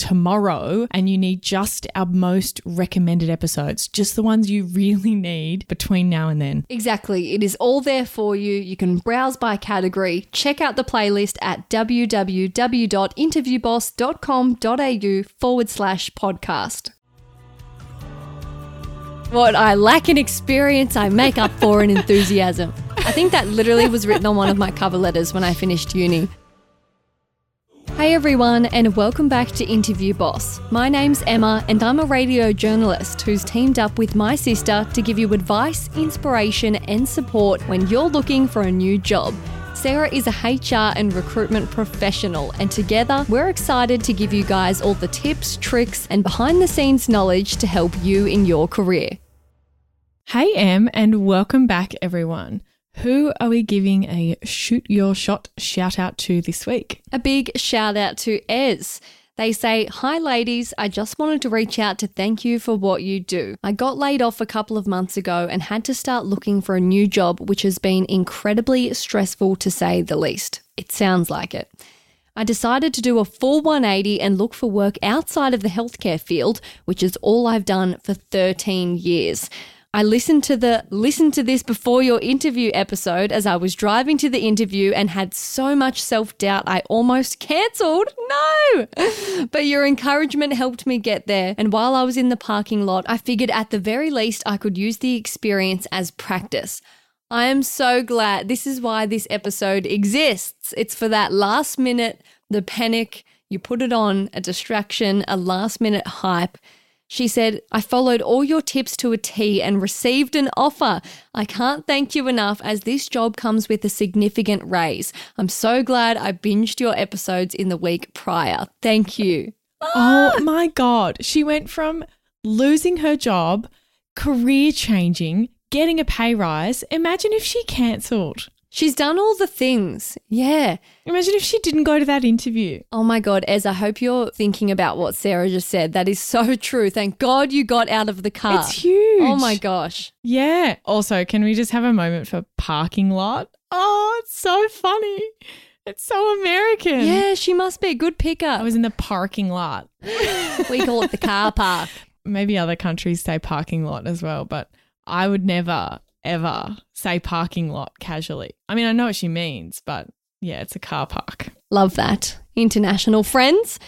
tomorrow and you need just our most recommended episodes, just the ones you really need between now and then. Exactly. It is all there for you. You can browse by category. Check out the playlist at www.interviewboss.com.au forward slash podcast. What I lack in experience, I make up for in enthusiasm. I think that literally was written on one of my cover letters when I finished uni. Hey everyone, and welcome back to Interview Boss. My name's Emma, and I'm a radio journalist who's teamed up with my sister to give you advice, inspiration, and support when you're looking for a new job. Sarah is a HR and recruitment professional, and together we're excited to give you guys all the tips, tricks, and behind the scenes knowledge to help you in your career. Hey, Em, and welcome back, everyone. Who are we giving a shoot your shot shout out to this week? A big shout out to Ez. They say, Hi, ladies. I just wanted to reach out to thank you for what you do. I got laid off a couple of months ago and had to start looking for a new job, which has been incredibly stressful to say the least. It sounds like it. I decided to do a full 180 and look for work outside of the healthcare field, which is all I've done for 13 years. I listened to the listen to this before your interview episode as I was driving to the interview and had so much self-doubt I almost cancelled. No. But your encouragement helped me get there and while I was in the parking lot, I figured at the very least I could use the experience as practice. I am so glad. This is why this episode exists. It's for that last minute, the panic, you put it on, a distraction, a last minute hype. She said, I followed all your tips to a T and received an offer. I can't thank you enough as this job comes with a significant raise. I'm so glad I binged your episodes in the week prior. Thank you. Oh my God. She went from losing her job, career changing, getting a pay rise. Imagine if she cancelled. She's done all the things. Yeah. Imagine if she didn't go to that interview. Oh my God, Ez, I hope you're thinking about what Sarah just said. That is so true. Thank God you got out of the car. It's huge. Oh my gosh. Yeah. Also, can we just have a moment for parking lot? Oh, it's so funny. It's so American. Yeah, she must be a good picker. I was in the parking lot. we call it the car park. Maybe other countries say parking lot as well, but I would never, ever say parking lot casually. I mean, I know what she means, but yeah, it's a car park. Love that. International friends.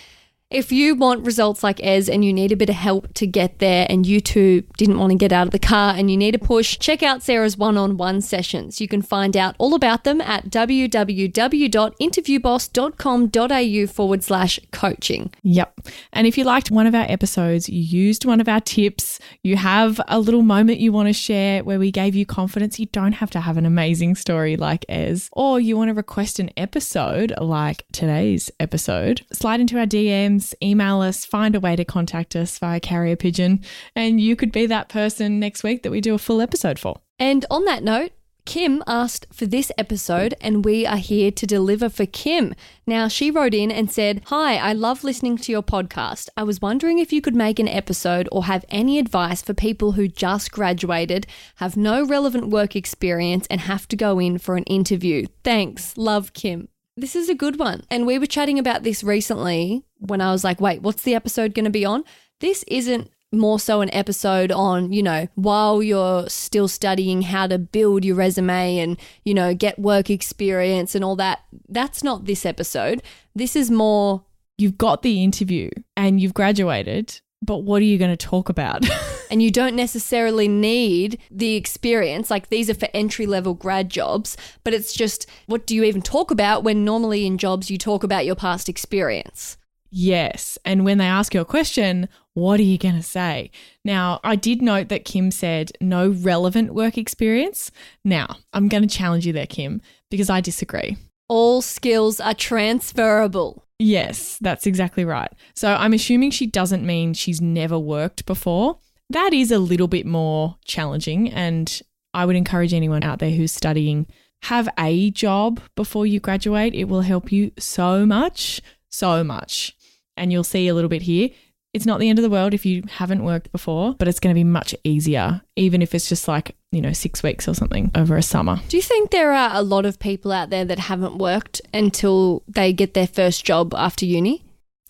If you want results like Ez and you need a bit of help to get there and you too didn't want to get out of the car and you need a push, check out Sarah's one on one sessions. You can find out all about them at www.interviewboss.com.au forward slash coaching. Yep. And if you liked one of our episodes, you used one of our tips, you have a little moment you want to share where we gave you confidence, you don't have to have an amazing story like Ez, or you want to request an episode like today's episode, slide into our DMs, email us, find a way to contact us via carrier pigeon, and you could be that person next week that we do a full episode for. And on that note, Kim asked for this episode, and we are here to deliver for Kim. Now, she wrote in and said, Hi, I love listening to your podcast. I was wondering if you could make an episode or have any advice for people who just graduated, have no relevant work experience, and have to go in for an interview. Thanks. Love, Kim. This is a good one. And we were chatting about this recently when I was like, wait, what's the episode going to be on? This isn't more so an episode on, you know, while you're still studying how to build your resume and, you know, get work experience and all that. That's not this episode. This is more, You've got the interview and you've graduated, but what are you going to talk about? and you don't necessarily need the experience. Like these are for entry level grad jobs, but it's just what do you even talk about when normally in jobs you talk about your past experience? Yes. And when they ask you a question, what are you going to say? Now, I did note that Kim said no relevant work experience. Now, I'm going to challenge you there, Kim, because I disagree. All skills are transferable. Yes, that's exactly right. So I'm assuming she doesn't mean she's never worked before. That is a little bit more challenging. And I would encourage anyone out there who's studying have a job before you graduate. It will help you so much, so much. And you'll see a little bit here. It's not the end of the world if you haven't worked before, but it's going to be much easier, even if it's just like, you know, six weeks or something over a summer. Do you think there are a lot of people out there that haven't worked until they get their first job after uni?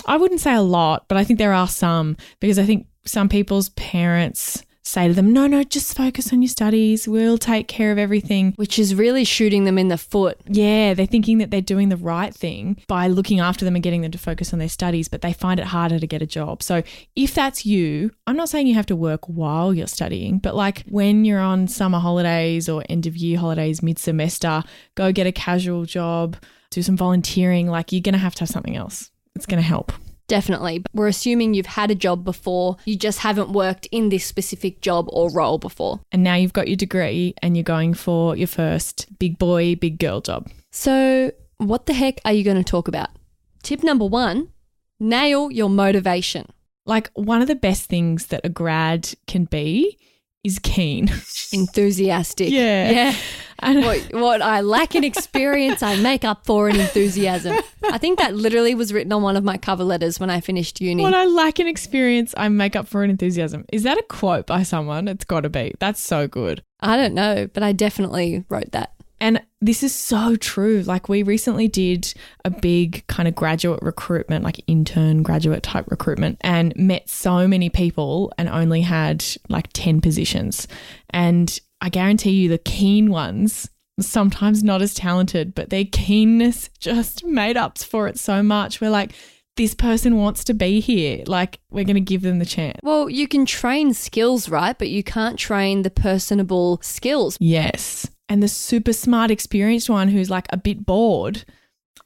I wouldn't say a lot, but I think there are some because I think some people's parents say to them, no, no, just focus on your studies. We'll take care of everything. Which is really shooting them in the foot. Yeah, they're thinking that they're doing the right thing by looking after them and getting them to focus on their studies, but they find it harder to get a job. So if that's you, I'm not saying you have to work while you're studying, but like when you're on summer holidays or end of year holidays, mid semester, go get a casual job, do some volunteering. Like you're going to have to have something else. It's going to help. Definitely. But We're assuming you've had a job before, you just haven't worked in this specific job or role before. And now you've got your degree and you're going for your first big boy, big girl job. So, what the heck are you going to talk about? Tip number one nail your motivation. Like, one of the best things that a grad can be is keen, enthusiastic. Yeah. Yeah. What, what I lack in experience, I make up for in enthusiasm. I think that literally was written on one of my cover letters when I finished uni. What I lack in experience, I make up for in enthusiasm. Is that a quote by someone? It's got to be. That's so good. I don't know, but I definitely wrote that. And this is so true. Like, we recently did a big kind of graduate recruitment, like intern graduate type recruitment, and met so many people and only had like 10 positions. And I guarantee you, the keen ones, sometimes not as talented, but their keenness just made up for it so much. We're like, this person wants to be here. Like, we're going to give them the chance. Well, you can train skills, right? But you can't train the personable skills. Yes. And the super smart, experienced one who's like a bit bored.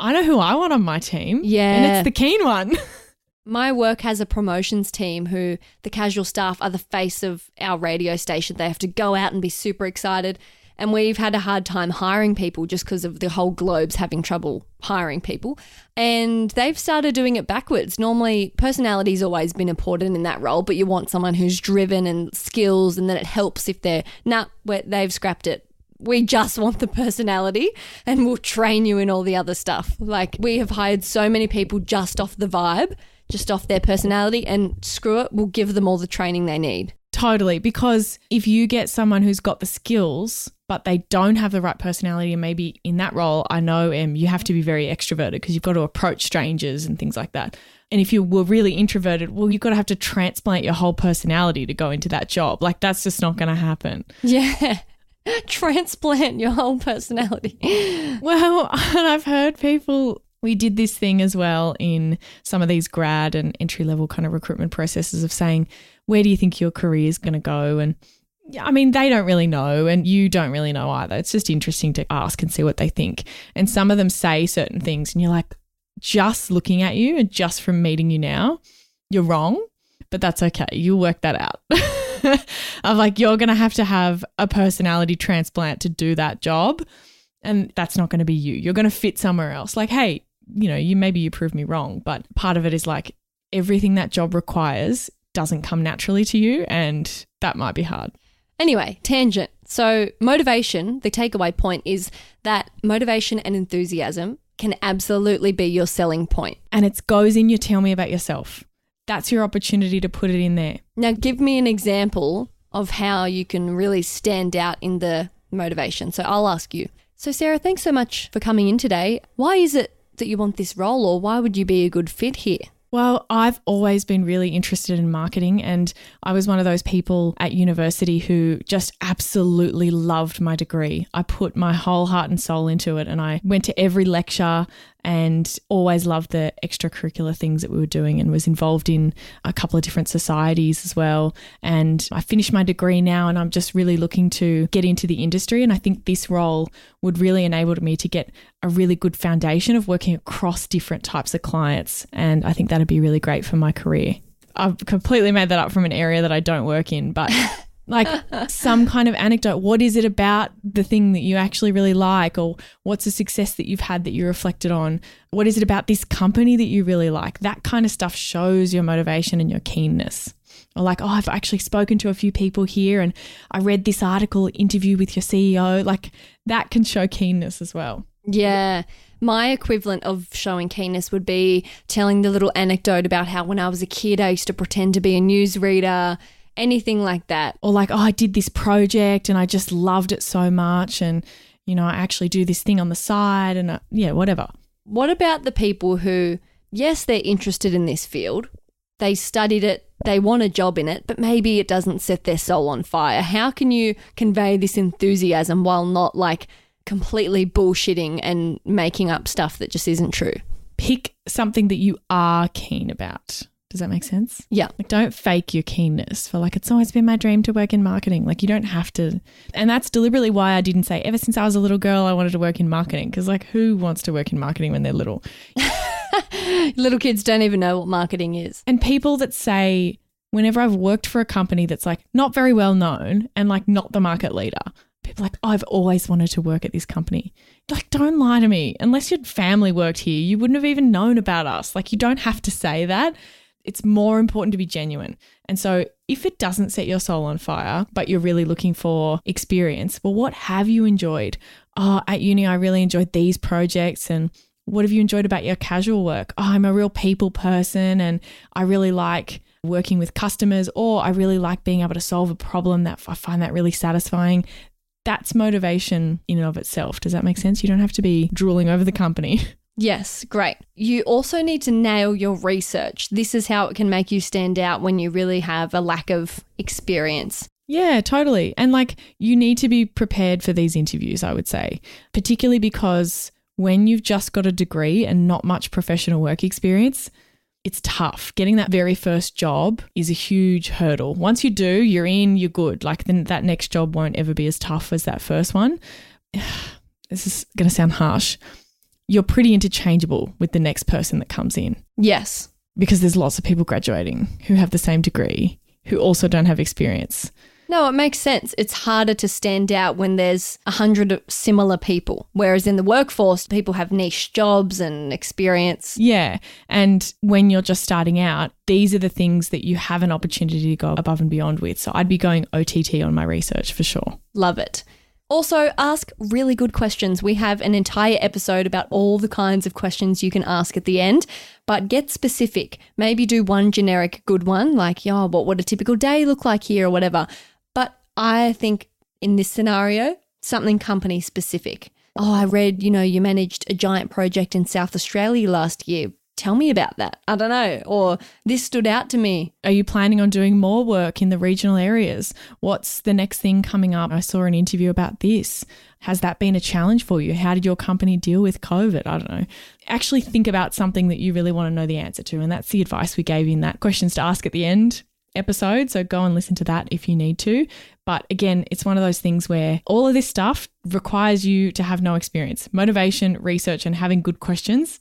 I know who I want on my team. Yeah. And it's the keen one. My work has a promotions team who the casual staff are the face of our radio station. They have to go out and be super excited. And we've had a hard time hiring people just because of the whole globe's having trouble hiring people. And they've started doing it backwards. Normally, personality's always been important in that role, but you want someone who's driven and skills, and then it helps if they're, not. nah, they've scrapped it we just want the personality and we'll train you in all the other stuff. Like we have hired so many people just off the vibe, just off their personality, and screw it, we'll give them all the training they need. Totally. Because if you get someone who's got the skills, but they don't have the right personality, and maybe in that role, I know um, you have to be very extroverted because you've got to approach strangers and things like that. And if you were really introverted, well, you've got to have to transplant your whole personality to go into that job. Like, that's just not going to happen. Yeah. transplant your whole personality. Well, and I've heard people we did this thing as well in some of these grad and entry level kind of recruitment processes of saying, where do you think your career is going to go? And I mean, they don't really know, and you don't really know either. It's just interesting to ask and see what they think. And some of them say certain things, and you're like, just looking at you and just from meeting you now, you're wrong, but that's okay. You'll work that out. I'm like, you're going to have to have a personality transplant to do that job. And that's not going to be you. You're going to fit somewhere else. Like, hey, you know, you maybe you prove me wrong, but part of it is like everything that job requires doesn't come naturally to you. And that might be hard. Anyway, tangent. So, motivation, the takeaway point is that motivation and enthusiasm can absolutely be your selling point. And it goes in your tell me about yourself that's your opportunity to put it in there. Now, give me an example of how you can really stand out in the motivation. So I'll ask you. So, Sarah, thanks so much for coming in today. Why is it that you want this role, or why would you be a good fit here? Well, I've always been really interested in marketing, and I was one of those people at university who just absolutely loved my degree. I put my whole heart and soul into it, and I went to every lecture and always loved the extracurricular things that we were doing and was involved in a couple of different societies as well. And I finished my degree now and I'm just really looking to get into the industry. And I think this role would really enable me to get a really good foundation of working across different types of clients. And I think that'd be really great for my career. I've completely made that up from an area that I don't work in, but like some kind of anecdote. What is it about the thing that you actually really like, or what's a success that you've had that you reflected on? What is it about this company that you really like? That kind of stuff shows your motivation and your keenness. Or like, oh, I've actually spoken to a few people here and I read this article interview with your CEO. Like that can show keenness as well. Yeah. My equivalent of showing keenness would be telling the little anecdote about how when I was a kid, I used to pretend to be a newsreader, anything like that. Or like, oh, I did this project and I just loved it so much. And, you know, I actually do this thing on the side and, uh, yeah, whatever. What about the people who, yes, they're interested in this field, they studied it, they want a job in it, but maybe it doesn't set their soul on fire? How can you convey this enthusiasm while not like, completely bullshitting and making up stuff that just isn't true. Pick something that you are keen about. Does that make sense? Yeah. Like, don't fake your keenness for like, it's always been my dream to work in marketing. Like, you don't have to. And that's deliberately why I didn't say, ever since I was a little girl, I wanted to work in marketing. Because, like, who wants to work in marketing when they're little? little kids don't even know what marketing is. And people that say, whenever I've worked for a company that's like not very well known and like not the market leader, people like, oh, I've always wanted to work at this company. Like, don't lie to me. Unless your family worked here, you wouldn't have even known about us. Like, you don't have to say that. It's more important to be genuine. And so, if it doesn't set your soul on fire, but you're really looking for experience, well, what have you enjoyed? Oh, at uni, I really enjoyed these projects. And what have you enjoyed about your casual work? Oh, I'm a real people person and I really like working with customers, or I really like being able to solve a problem that I find that really satisfying that's motivation in and of itself. Does that make sense? You don't have to be drooling over the company. Yes, great. You also need to nail your research. This is how it can make you stand out when you really have a lack of experience. Yeah, totally. And like you need to be prepared for these interviews, I would say, particularly because when you've just got a degree and not much professional work experience, it's tough. Getting that very first job is a huge hurdle. Once you do, you're in, you're good. Like then that next job won't ever be as tough as that first one. This is going to sound harsh. You're pretty interchangeable with the next person that comes in. Yes. Because there's lots of people graduating who have the same degree, who also don't have experience. No, it makes sense. It's harder to stand out when there's a hundred similar people. Whereas in the workforce, people have niche jobs and experience. Yeah. And when you're just starting out, these are the things that you have an opportunity to go above and beyond with. So I'd be going OTT on my research for sure. Love it. Also, ask really good questions. We have an entire episode about all the kinds of questions you can ask at the end, but get specific. Maybe do one generic good one, like, yeah, what would a typical day look like here or whatever. But I think in this scenario, something company specific. Oh, I read, you know, you managed a giant project in South Australia last year. Tell me about that. I don't know. Or this stood out to me. Are you planning on doing more work in the regional areas? What's the next thing coming up? I saw an interview about this. Has that been a challenge for you? How did your company deal with COVID? I don't know. Actually, think about something that you really want to know the answer to. And that's the advice we gave you in that questions to ask at the end episode. So go and listen to that if you need to. But again, it's one of those things where all of this stuff requires you to have no experience. Motivation, research, and having good questions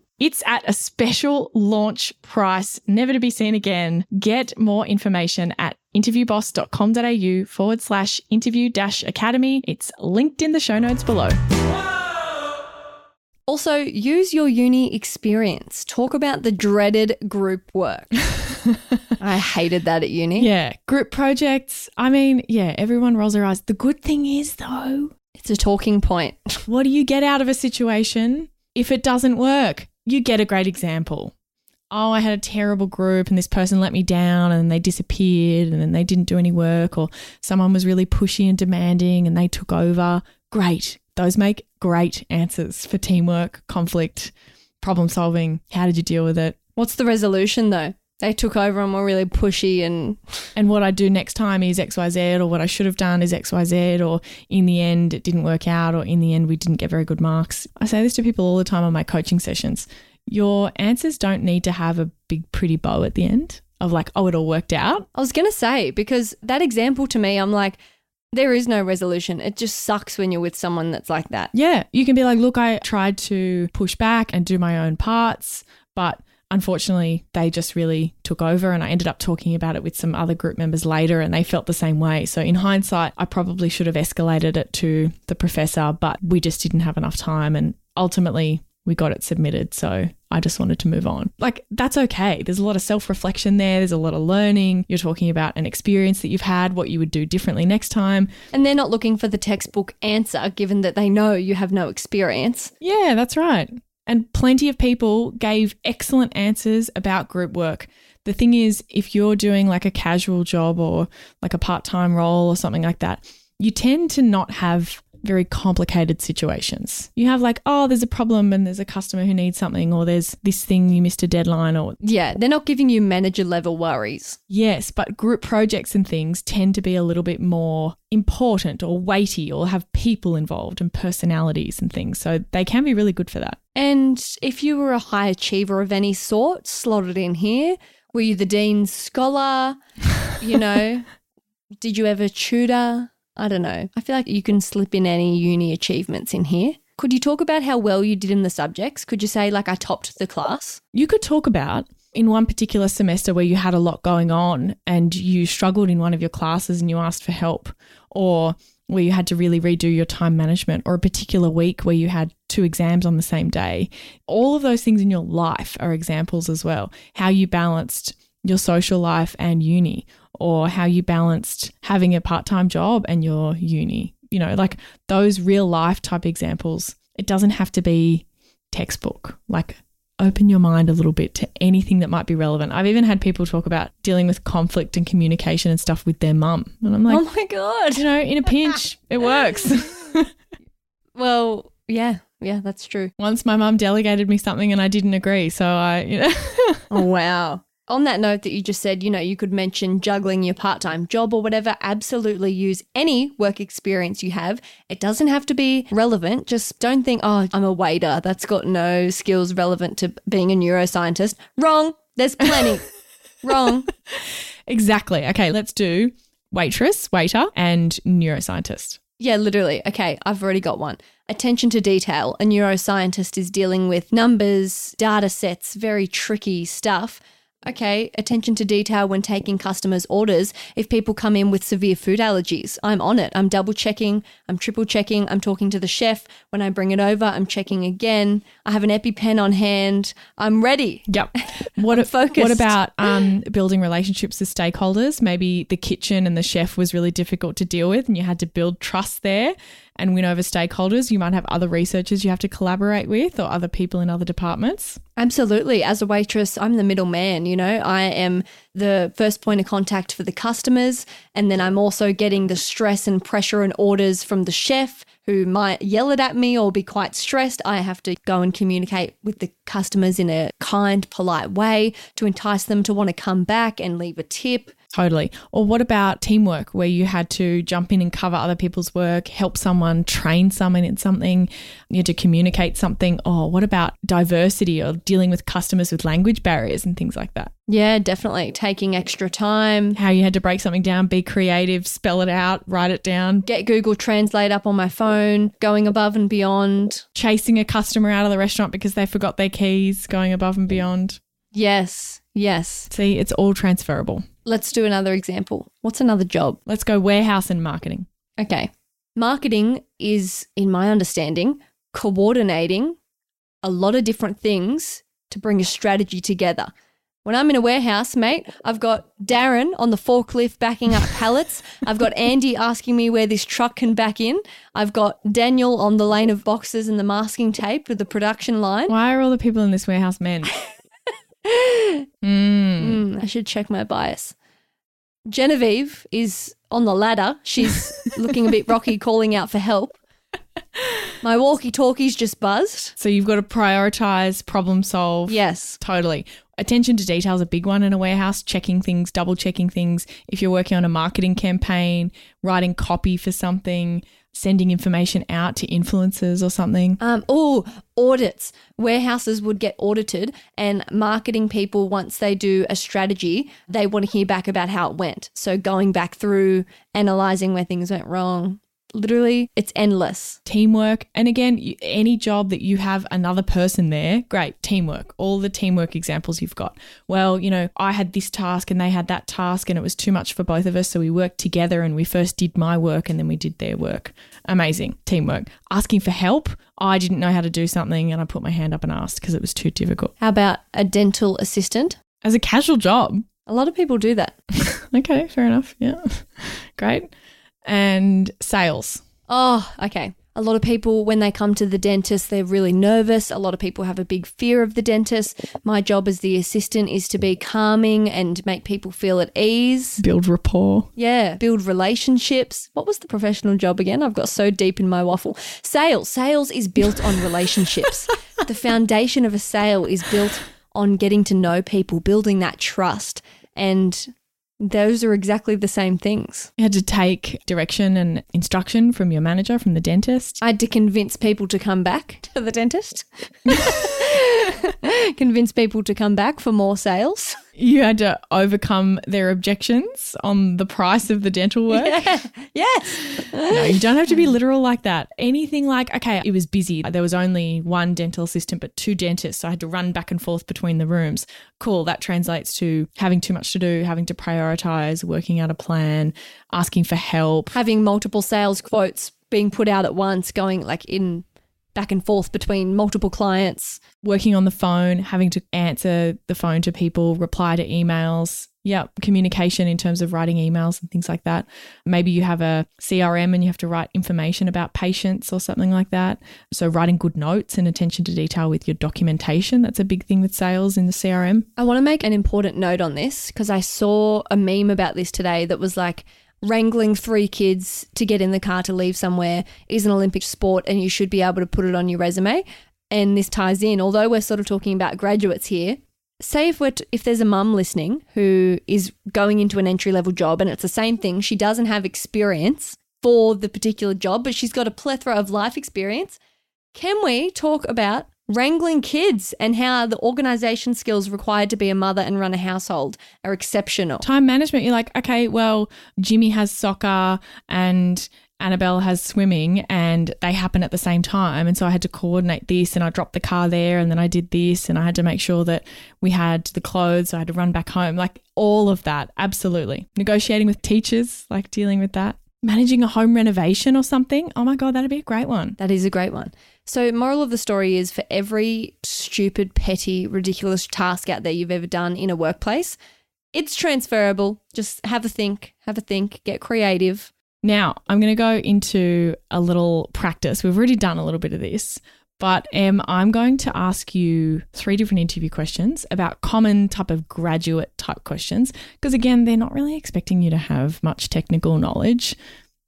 It's at a special launch price, never to be seen again. Get more information at interviewboss.com.au forward slash interview dash academy. It's linked in the show notes below. Also, use your uni experience. Talk about the dreaded group work. I hated that at uni. Yeah, group projects. I mean, yeah, everyone rolls their eyes. The good thing is, though, it's a talking point. what do you get out of a situation if it doesn't work? You get a great example. Oh, I had a terrible group and this person let me down and they disappeared and then they didn't do any work, or someone was really pushy and demanding and they took over. Great. Those make great answers for teamwork, conflict, problem solving. How did you deal with it? What's the resolution though? They took over and were really pushy and And what I do next time is XYZ, or what I should have done is XYZ, or in the end, it didn't work out, or in the end, we didn't get very good marks. I say this to people all the time on my coaching sessions. Your answers don't need to have a big, pretty bow at the end of like, oh, it all worked out. I was going to say, because that example to me, I'm like, there is no resolution. It just sucks when you're with someone that's like that. Yeah. You can be like, look, I tried to push back and do my own parts, but unfortunately, they just really took over. And I ended up talking about it with some other group members later, and they felt the same way. So, in hindsight, I probably should have escalated it to the professor, but we just didn't have enough time. And ultimately, we got it submitted. So I just wanted to move on. Like, that's okay. There's a lot of self reflection there, there's a lot of learning. You're talking about an experience that you've had, what you would do differently next time. And they're not looking for the textbook answer, given that they know you have no experience. Yeah, that's right. And plenty of people gave excellent answers about group work. The thing is, if you're doing like a casual job or like a part time role or something like that, you tend to not have very complicated situations. You have like, oh, there's a problem and there's a customer who needs something, or there's this thing you missed a deadline, or Yeah, they're not giving you manager level worries. yes, but group projects and things tend to be a little bit more important or weighty or have people involved and personalities and things. So they can be really good for that. And if you were a high achiever of any sort, slotted in here. Were you the dean's scholar? You know, did you ever tutor? I don't know. I feel like you can slip in any uni achievements in here. Could you talk about how well you did in the subjects? Could you say, like, I topped the class? You could talk about in one particular semester where you had a lot going on and you struggled in one of your classes and you asked for help, or where you had to really redo your time management, or a particular week where you had two exams on the same day. All of those things in your life are examples as well. How you balanced your social life and uni, or how you balanced having a part time job and your uni. You know, like those real life type examples. It doesn't have to be textbook. Like, open your mind a little bit to anything that might be relevant. I've even had people talk about dealing with conflict and communication and stuff with their mum. And I'm like, oh my God. you know, in a pinch, it works. Well, yeah, yeah, that's true. Once my mum delegated me something and I didn't agree. So I, you know, Oh, wow. On that note that you just said, you know, you could mention juggling your part time job or whatever. Absolutely use any work experience you have. It doesn't have to be relevant. Just don't think, oh, I'm a waiter. That's got no skills relevant to being a neuroscientist. Wrong. There's plenty. Wrong. exactly. Okay, let's do waitress, waiter, and neuroscientist. Yeah, literally. Okay, I've already got one. Attention to detail. A neuroscientist is dealing with numbers, data sets, very tricky stuff. Okay, attention to detail when taking customers' orders. If people come in with severe food allergies, I'm on it. I'm double checking, I'm triple checking, I'm talking to the chef. When I bring it over, I'm checking again. I have an EpiPen on hand. I'm ready. Yep. What focused. What about um, building relationships with stakeholders? Maybe the kitchen and the chef was really difficult to deal with, and you had to build trust there and win over stakeholders. You might have other researchers you have to collaborate with, or other people in other departments. Absolutely. As a waitress, I'm the middleman, you know, I am the first point of contact for the customers. And then I'm also getting the stress and pressure and orders from the chef who might yell it at me or be quite stressed. I have to go and communicate with the customers in a kind, polite way to entice them to want to come back and leave a tip. Totally. Or what about teamwork where you had to jump in and cover other people's work, help someone, train someone in something, you had to communicate something? Or what about diversity or dealing with customers with language barriers and things like that? Yeah, definitely. Taking extra time. How you had to break something down, be creative, spell it out, write it down, Get Google Translate up on my phone, going above and beyond. chasing a customer out of the restaurant because they forgot their keys, going above and beyond. Yes, yes. See, it's all transferable. Let's do another example. What's another job? Let's go warehouse and marketing. Okay. Marketing is, in my understanding, coordinating a lot of different things to bring a strategy together. When I'm in a warehouse, mate, I've got Darren on the forklift backing up pallets. I've got Andy asking me where this truck can back in. I've got Daniel on the lane of boxes and the masking tape with the production line. Why are all the people in this warehouse men? mm. Mm, I should check my bias. Genevieve is on the ladder. She's looking a bit rocky, calling out for help. My walkie talkie's just buzzed. So you've got to prioritize, problem solve. Yes. Totally. Attention to detail is a big one in a warehouse, checking things, double checking things. If you're working on a marketing campaign, writing copy for something, sending information out to influencers or something. Um, oh, audits. Warehouses would get audited, and marketing people, once they do a strategy, they want to hear back about how it went. So going back through, analyzing where things went wrong, literally it's endless. Teamwork. And again any job that you have another person there great teamwork. All the teamwork examples you've got. Well you know i had this task and they had that task and it was too much for both of us so we worked together and we first did my work and then we did their work. Amazing. Teamwork. Asking for help? I didn't know how to do something and i put my hand up and asked because it was too difficult. How about a dental assistant? As a casual job. A lot of people do that. Okay fair enough. Yeah. Great and sales. Oh, okay. A lot of people, when they come to the dentist, they're really nervous. A lot of people have a big fear of the dentist. My job as the assistant is to be calming and make people feel at ease. Build rapport. Yeah, build relationships. What was the professional job again? I've got so deep in my waffle. Sales. Sales is built on relationships. the foundation of a sale is built on getting to know people, building that trust. And those are exactly the same things. You had to take direction and instruction from your manager, from the dentist. I had to convince people to come back to the dentist. convince people to come back for more sales. You had to overcome their objections on the price of the dental work. Yeah. Yes. no, you don't have to be literal like that. Anything like, okay, it was busy. There was only one dental assistant, but two dentists. So I had to run back and forth between the rooms. Cool. That translates to having too much to do, having to prioritize, working out a plan, asking for help, having multiple sales quotes being put out at once, going like in back and forth between multiple clients. Working on the phone, having to answer the phone to people, reply to emails. Yeah, communication in terms of writing emails and things like that. Maybe you have a CRM and you have to write information about patients or something like that. So, writing good notes and attention to detail with your documentation. That's a big thing with sales in the CRM. I want to make an important note on this because I saw a meme about this today that was like, wrangling three kids to get in the car to leave somewhere is an Olympic sport and you should be able to put it on your resume. And this ties in, although we're sort of talking about graduates here. Say if we're t- if there's a mum listening who is going into an entry level job and it's the same thing, she doesn't have experience for the particular job, but she's got a plethora of life experience. Can we talk about wrangling kids and how the organization skills required to be a mother and run a household are exceptional. Time management, you're like, okay, well, Jimmy has soccer and Annabelle has swimming and they happen at the same time. And so I had to coordinate this and I dropped the car there and then I did this and I had to make sure that we had the clothes. So I had to run back home. Like all of that. Absolutely. Negotiating with teachers, like dealing with that. Managing a home renovation or something. Oh my God, that'd be a great one. That is a great one. So, moral of the story is for every stupid, petty, ridiculous task out there you've ever done in a workplace, it's transferable. Just have a think, have a think, get creative. Now, I'm going to go into a little practice. We've already done a little bit of this, but I'm going to ask you three different interview questions about common type of graduate type questions. Because again, they're not really expecting you to have much technical knowledge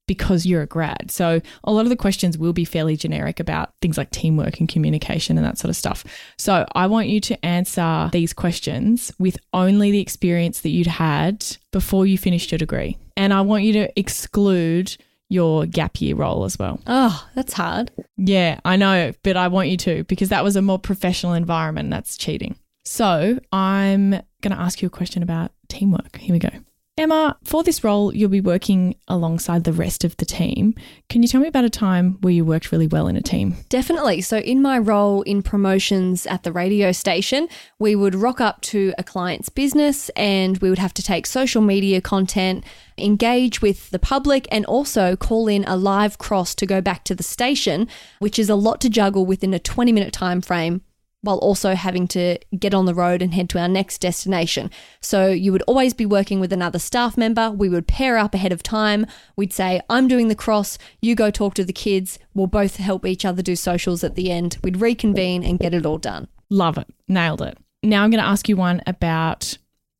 because you're a grad. So a lot of the questions will be fairly generic about things like teamwork and communication and that sort of stuff. So I want you to answer these questions with only the experience that you'd had before you finished your degree. And I want you to exclude your gap year role as well. Oh, that's hard. Yeah, I know, but I want you to because that was a more professional environment. That's cheating. So I'm going to ask you a question about teamwork. Here we go. Emma, for this role, you'll be working alongside the rest of the team. Can you tell me about a time where you worked really well in a team? Definitely. So, in my role in promotions at the radio station, we would rock up to a client's business and we would have to take social media content, engage with the public, and also call in a live cross to go back to the station, which is a lot to juggle within a 20 minute time frame while also having to get on the road and head to our next destination. So you would always be working with another staff member. We would pair up ahead of time. We'd say, I'm doing the cross, you go talk to the kids. We'll both help each other do socials at the end. We'd reconvene and get it all done. Love it. Nailed it. Now I'm going to ask you one about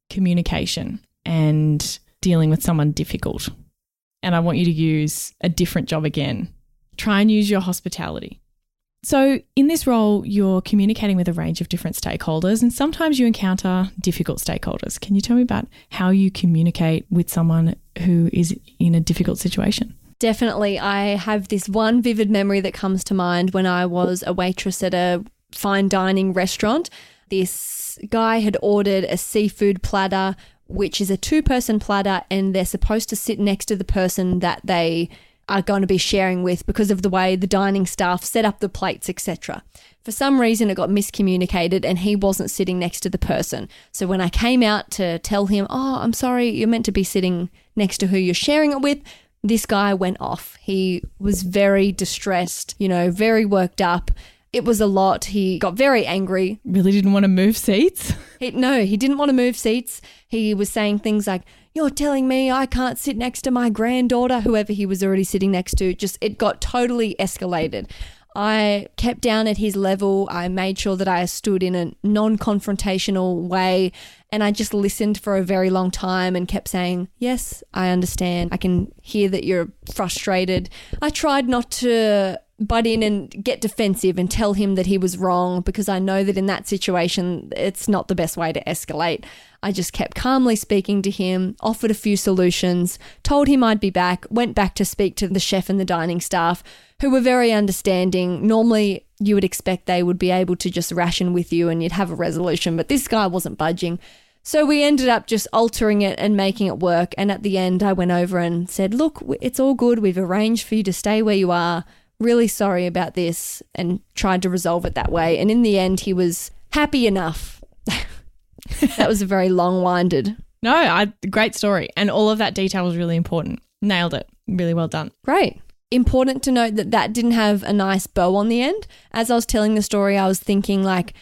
communication and dealing with someone difficult. And I want you to use a different job again. Try and use your hospitality. So, in this role, you're communicating with a range of different stakeholders, and sometimes you encounter difficult stakeholders. Can you tell me about how you communicate with someone who is in a difficult situation? Definitely. I have this one vivid memory that comes to mind when I was a waitress at a fine dining restaurant. This guy had ordered a seafood platter, which is a two person platter, and they're supposed to sit next to the person that they are going to be sharing with because of the way the dining staff set up the plates, etc. For some reason, it got miscommunicated and he wasn't sitting next to the person. So when I came out to tell him, Oh, I'm sorry, you're meant to be sitting next to who you're sharing it with, this guy went off. He was very distressed, you know, very worked up. It was a lot. He got very angry. Really didn't want to move seats? He, no, he didn't want to move seats. He was saying things like, You're telling me I can't sit next to my granddaughter, whoever he was already sitting next to. Just, it got totally escalated. I kept down at his level. I made sure that I stood in a non confrontational way. And I just listened for a very long time and kept saying, Yes, I understand. I can hear that you're frustrated. I tried not to butt in and get defensive and tell him that he was wrong because I know that in that situation, it's not the best way to escalate. I just kept calmly speaking to him, offered a few solutions, told him I'd be back, went back to speak to the chef and the dining staff, who were very understanding. Normally, you would expect they would be able to just ration with you and you'd have a resolution, but this guy wasn't budging. So we ended up just altering it and making it work. And at the end, I went over and said, Look, it's all good. We've arranged for you to stay where you are really sorry about this and tried to resolve it that way. And in the end, he was happy enough. that was a very long winded. No, I, great story. And all of that detail was really important. Nailed it. Really well done. Great. Important to note that that didn't have a nice bow on the end. As I was telling the story, I was thinking, like,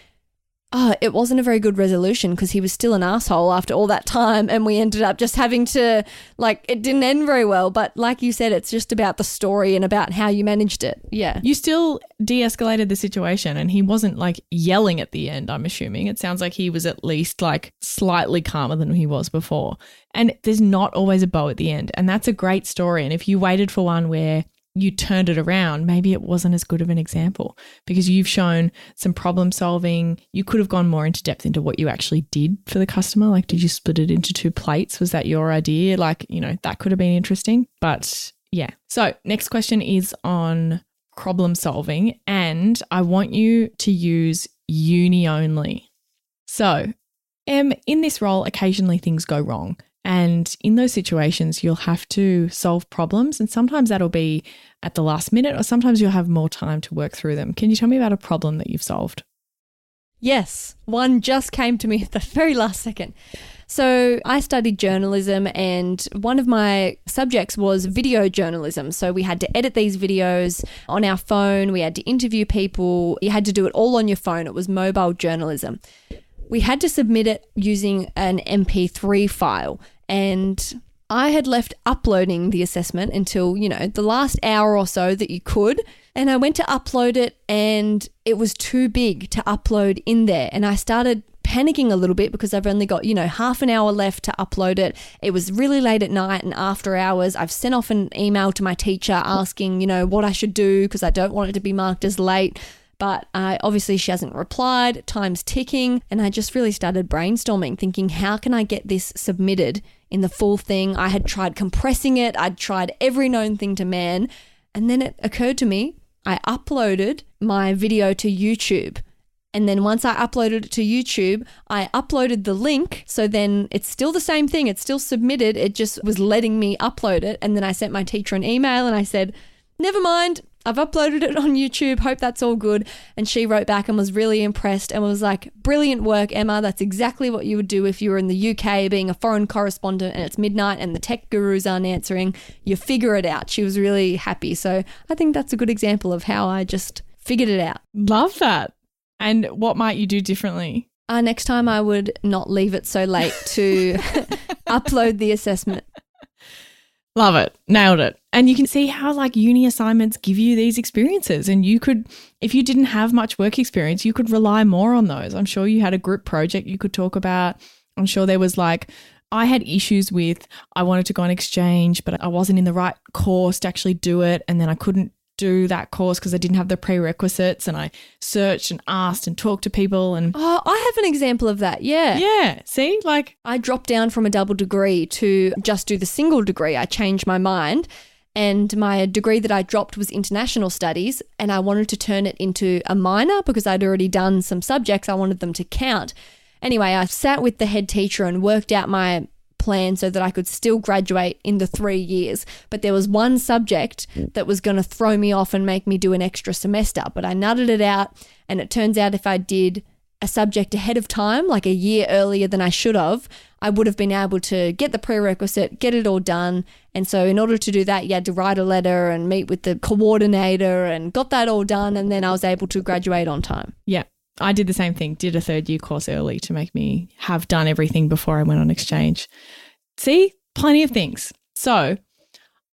oh, it wasn't a very good resolution because he was still an asshole after all that time. And we ended up just having to, like, it didn't end very well. But like you said, it's just about the story and about how you managed it. Yeah. You still de escalated the situation and he wasn't like yelling at the end, I'm assuming. It sounds like he was at least like slightly calmer than he was before. And there's not always a bow at the end. And that's a great story. And if you waited for one where you turned it around, maybe it wasn't as good of an example because you've shown some problem solving. You could have gone more into depth into what you actually did for the customer. Like, did you split it into two plates? Was that your idea? Like, you know, that could have been interesting. But yeah. So, next question is on problem solving. And I want you to use uni only. So, Em, in this role, occasionally things go wrong. And in those situations, you'll have to solve problems. And sometimes that'll be at the last minute, or sometimes you'll have more time to work through them. Can you tell me about a problem that you've solved? Yes, one just came to me at the very last second. So, I studied journalism, and one of my subjects was video journalism. So, we had to edit these videos on our phone, we had to interview people, you had to do it all on your phone. It was mobile journalism we had to submit it using an MP3 file. And I had left uploading the assessment until, you know, the last hour or so that you could. And I went to upload it and it was too big to upload in there. And I started panicking a little bit because I've only got, you know, half an hour left to upload it. It was really late at night and after hours. I've sent off an email to my teacher asking, you know, what I should do because I don't want it to be marked as late but uh, obviously she hasn't replied. Time's ticking, and I just really started brainstorming, thinking, how can I get this submitted in the full thing? I had tried compressing it, I'd tried every known thing to man, and then it occurred to me I uploaded my video to YouTube. And then once I uploaded it to YouTube, I uploaded the link. So then it's still the same thing. It's still submitted. It just was letting me upload it. And then I sent my teacher an email and I said, never mind. I've uploaded it on YouTube. Hope that's all good. And she wrote back and was really impressed and was like, Brilliant work, Emma. That's exactly what you would do if you were in the UK being a foreign correspondent and it's midnight and the tech gurus aren't answering. You figure it out. She was really happy. So I think that's a good example of how I just figured it out. Love that. And what might you do differently? Uh, next time, I would not leave it so late to upload the assessment. Love it. Nailed it. And you can see how like uni assignments give you these experiences. And you could, if you didn't have much work experience, you could rely more on those. I'm sure you had a group project you could talk about. I'm sure there was like, I had issues with I wanted to go on exchange, but I wasn't in the right course to actually do it. And then I couldn't do that course because I didn't have the prerequisites and I searched and asked and talked to people and Oh, I have an example of that. Yeah. yeah, see, like I dropped down from a double degree to just do the single degree. I changed my mind. And my degree that I dropped was international studies, and I wanted to turn it into a minor because I'd already done some subjects. I wanted them to count. Anyway, I sat with the head teacher and worked out my plan so that I could still graduate in the three years. But there was one subject that was going to throw me off and make me do an extra semester. But I nutted it out, and it turns out if I did a subject ahead of time, like a year earlier than I should have, I would have been able to get the prerequisite, get it all done. And so, in order to do that, you had to write a letter and meet with the coordinator and got that all done. And then I was able to graduate on time. Yeah. I did the same thing, did a third year course early to make me have done everything before I went on exchange. See, plenty of things. So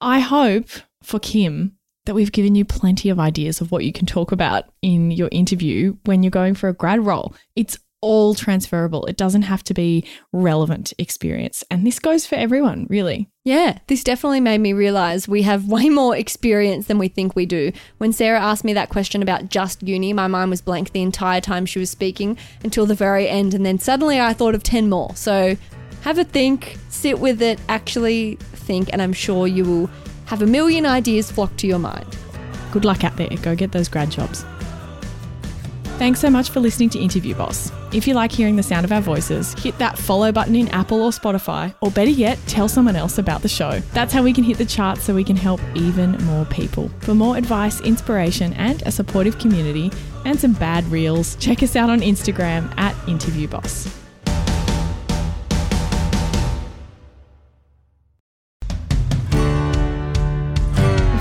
I hope for Kim that we've given you plenty of ideas of what you can talk about in your interview when you're going for a grad role. It's all transferable. It doesn't have to be relevant experience. And this goes for everyone, really. Yeah, this definitely made me realize we have way more experience than we think we do. When Sarah asked me that question about just uni, my mind was blank the entire time she was speaking until the very end. And then suddenly I thought of 10 more. So have a think, sit with it, actually think, and I'm sure you will have a million ideas flock to your mind. Good luck out there. Go get those grad jobs. Thanks so much for listening to Interview Boss. If you like hearing the sound of our voices, hit that follow button in Apple or Spotify, or better yet, tell someone else about the show. That's how we can hit the charts so we can help even more people. For more advice, inspiration, and a supportive community, and some bad reels, check us out on Instagram at Interview Boss.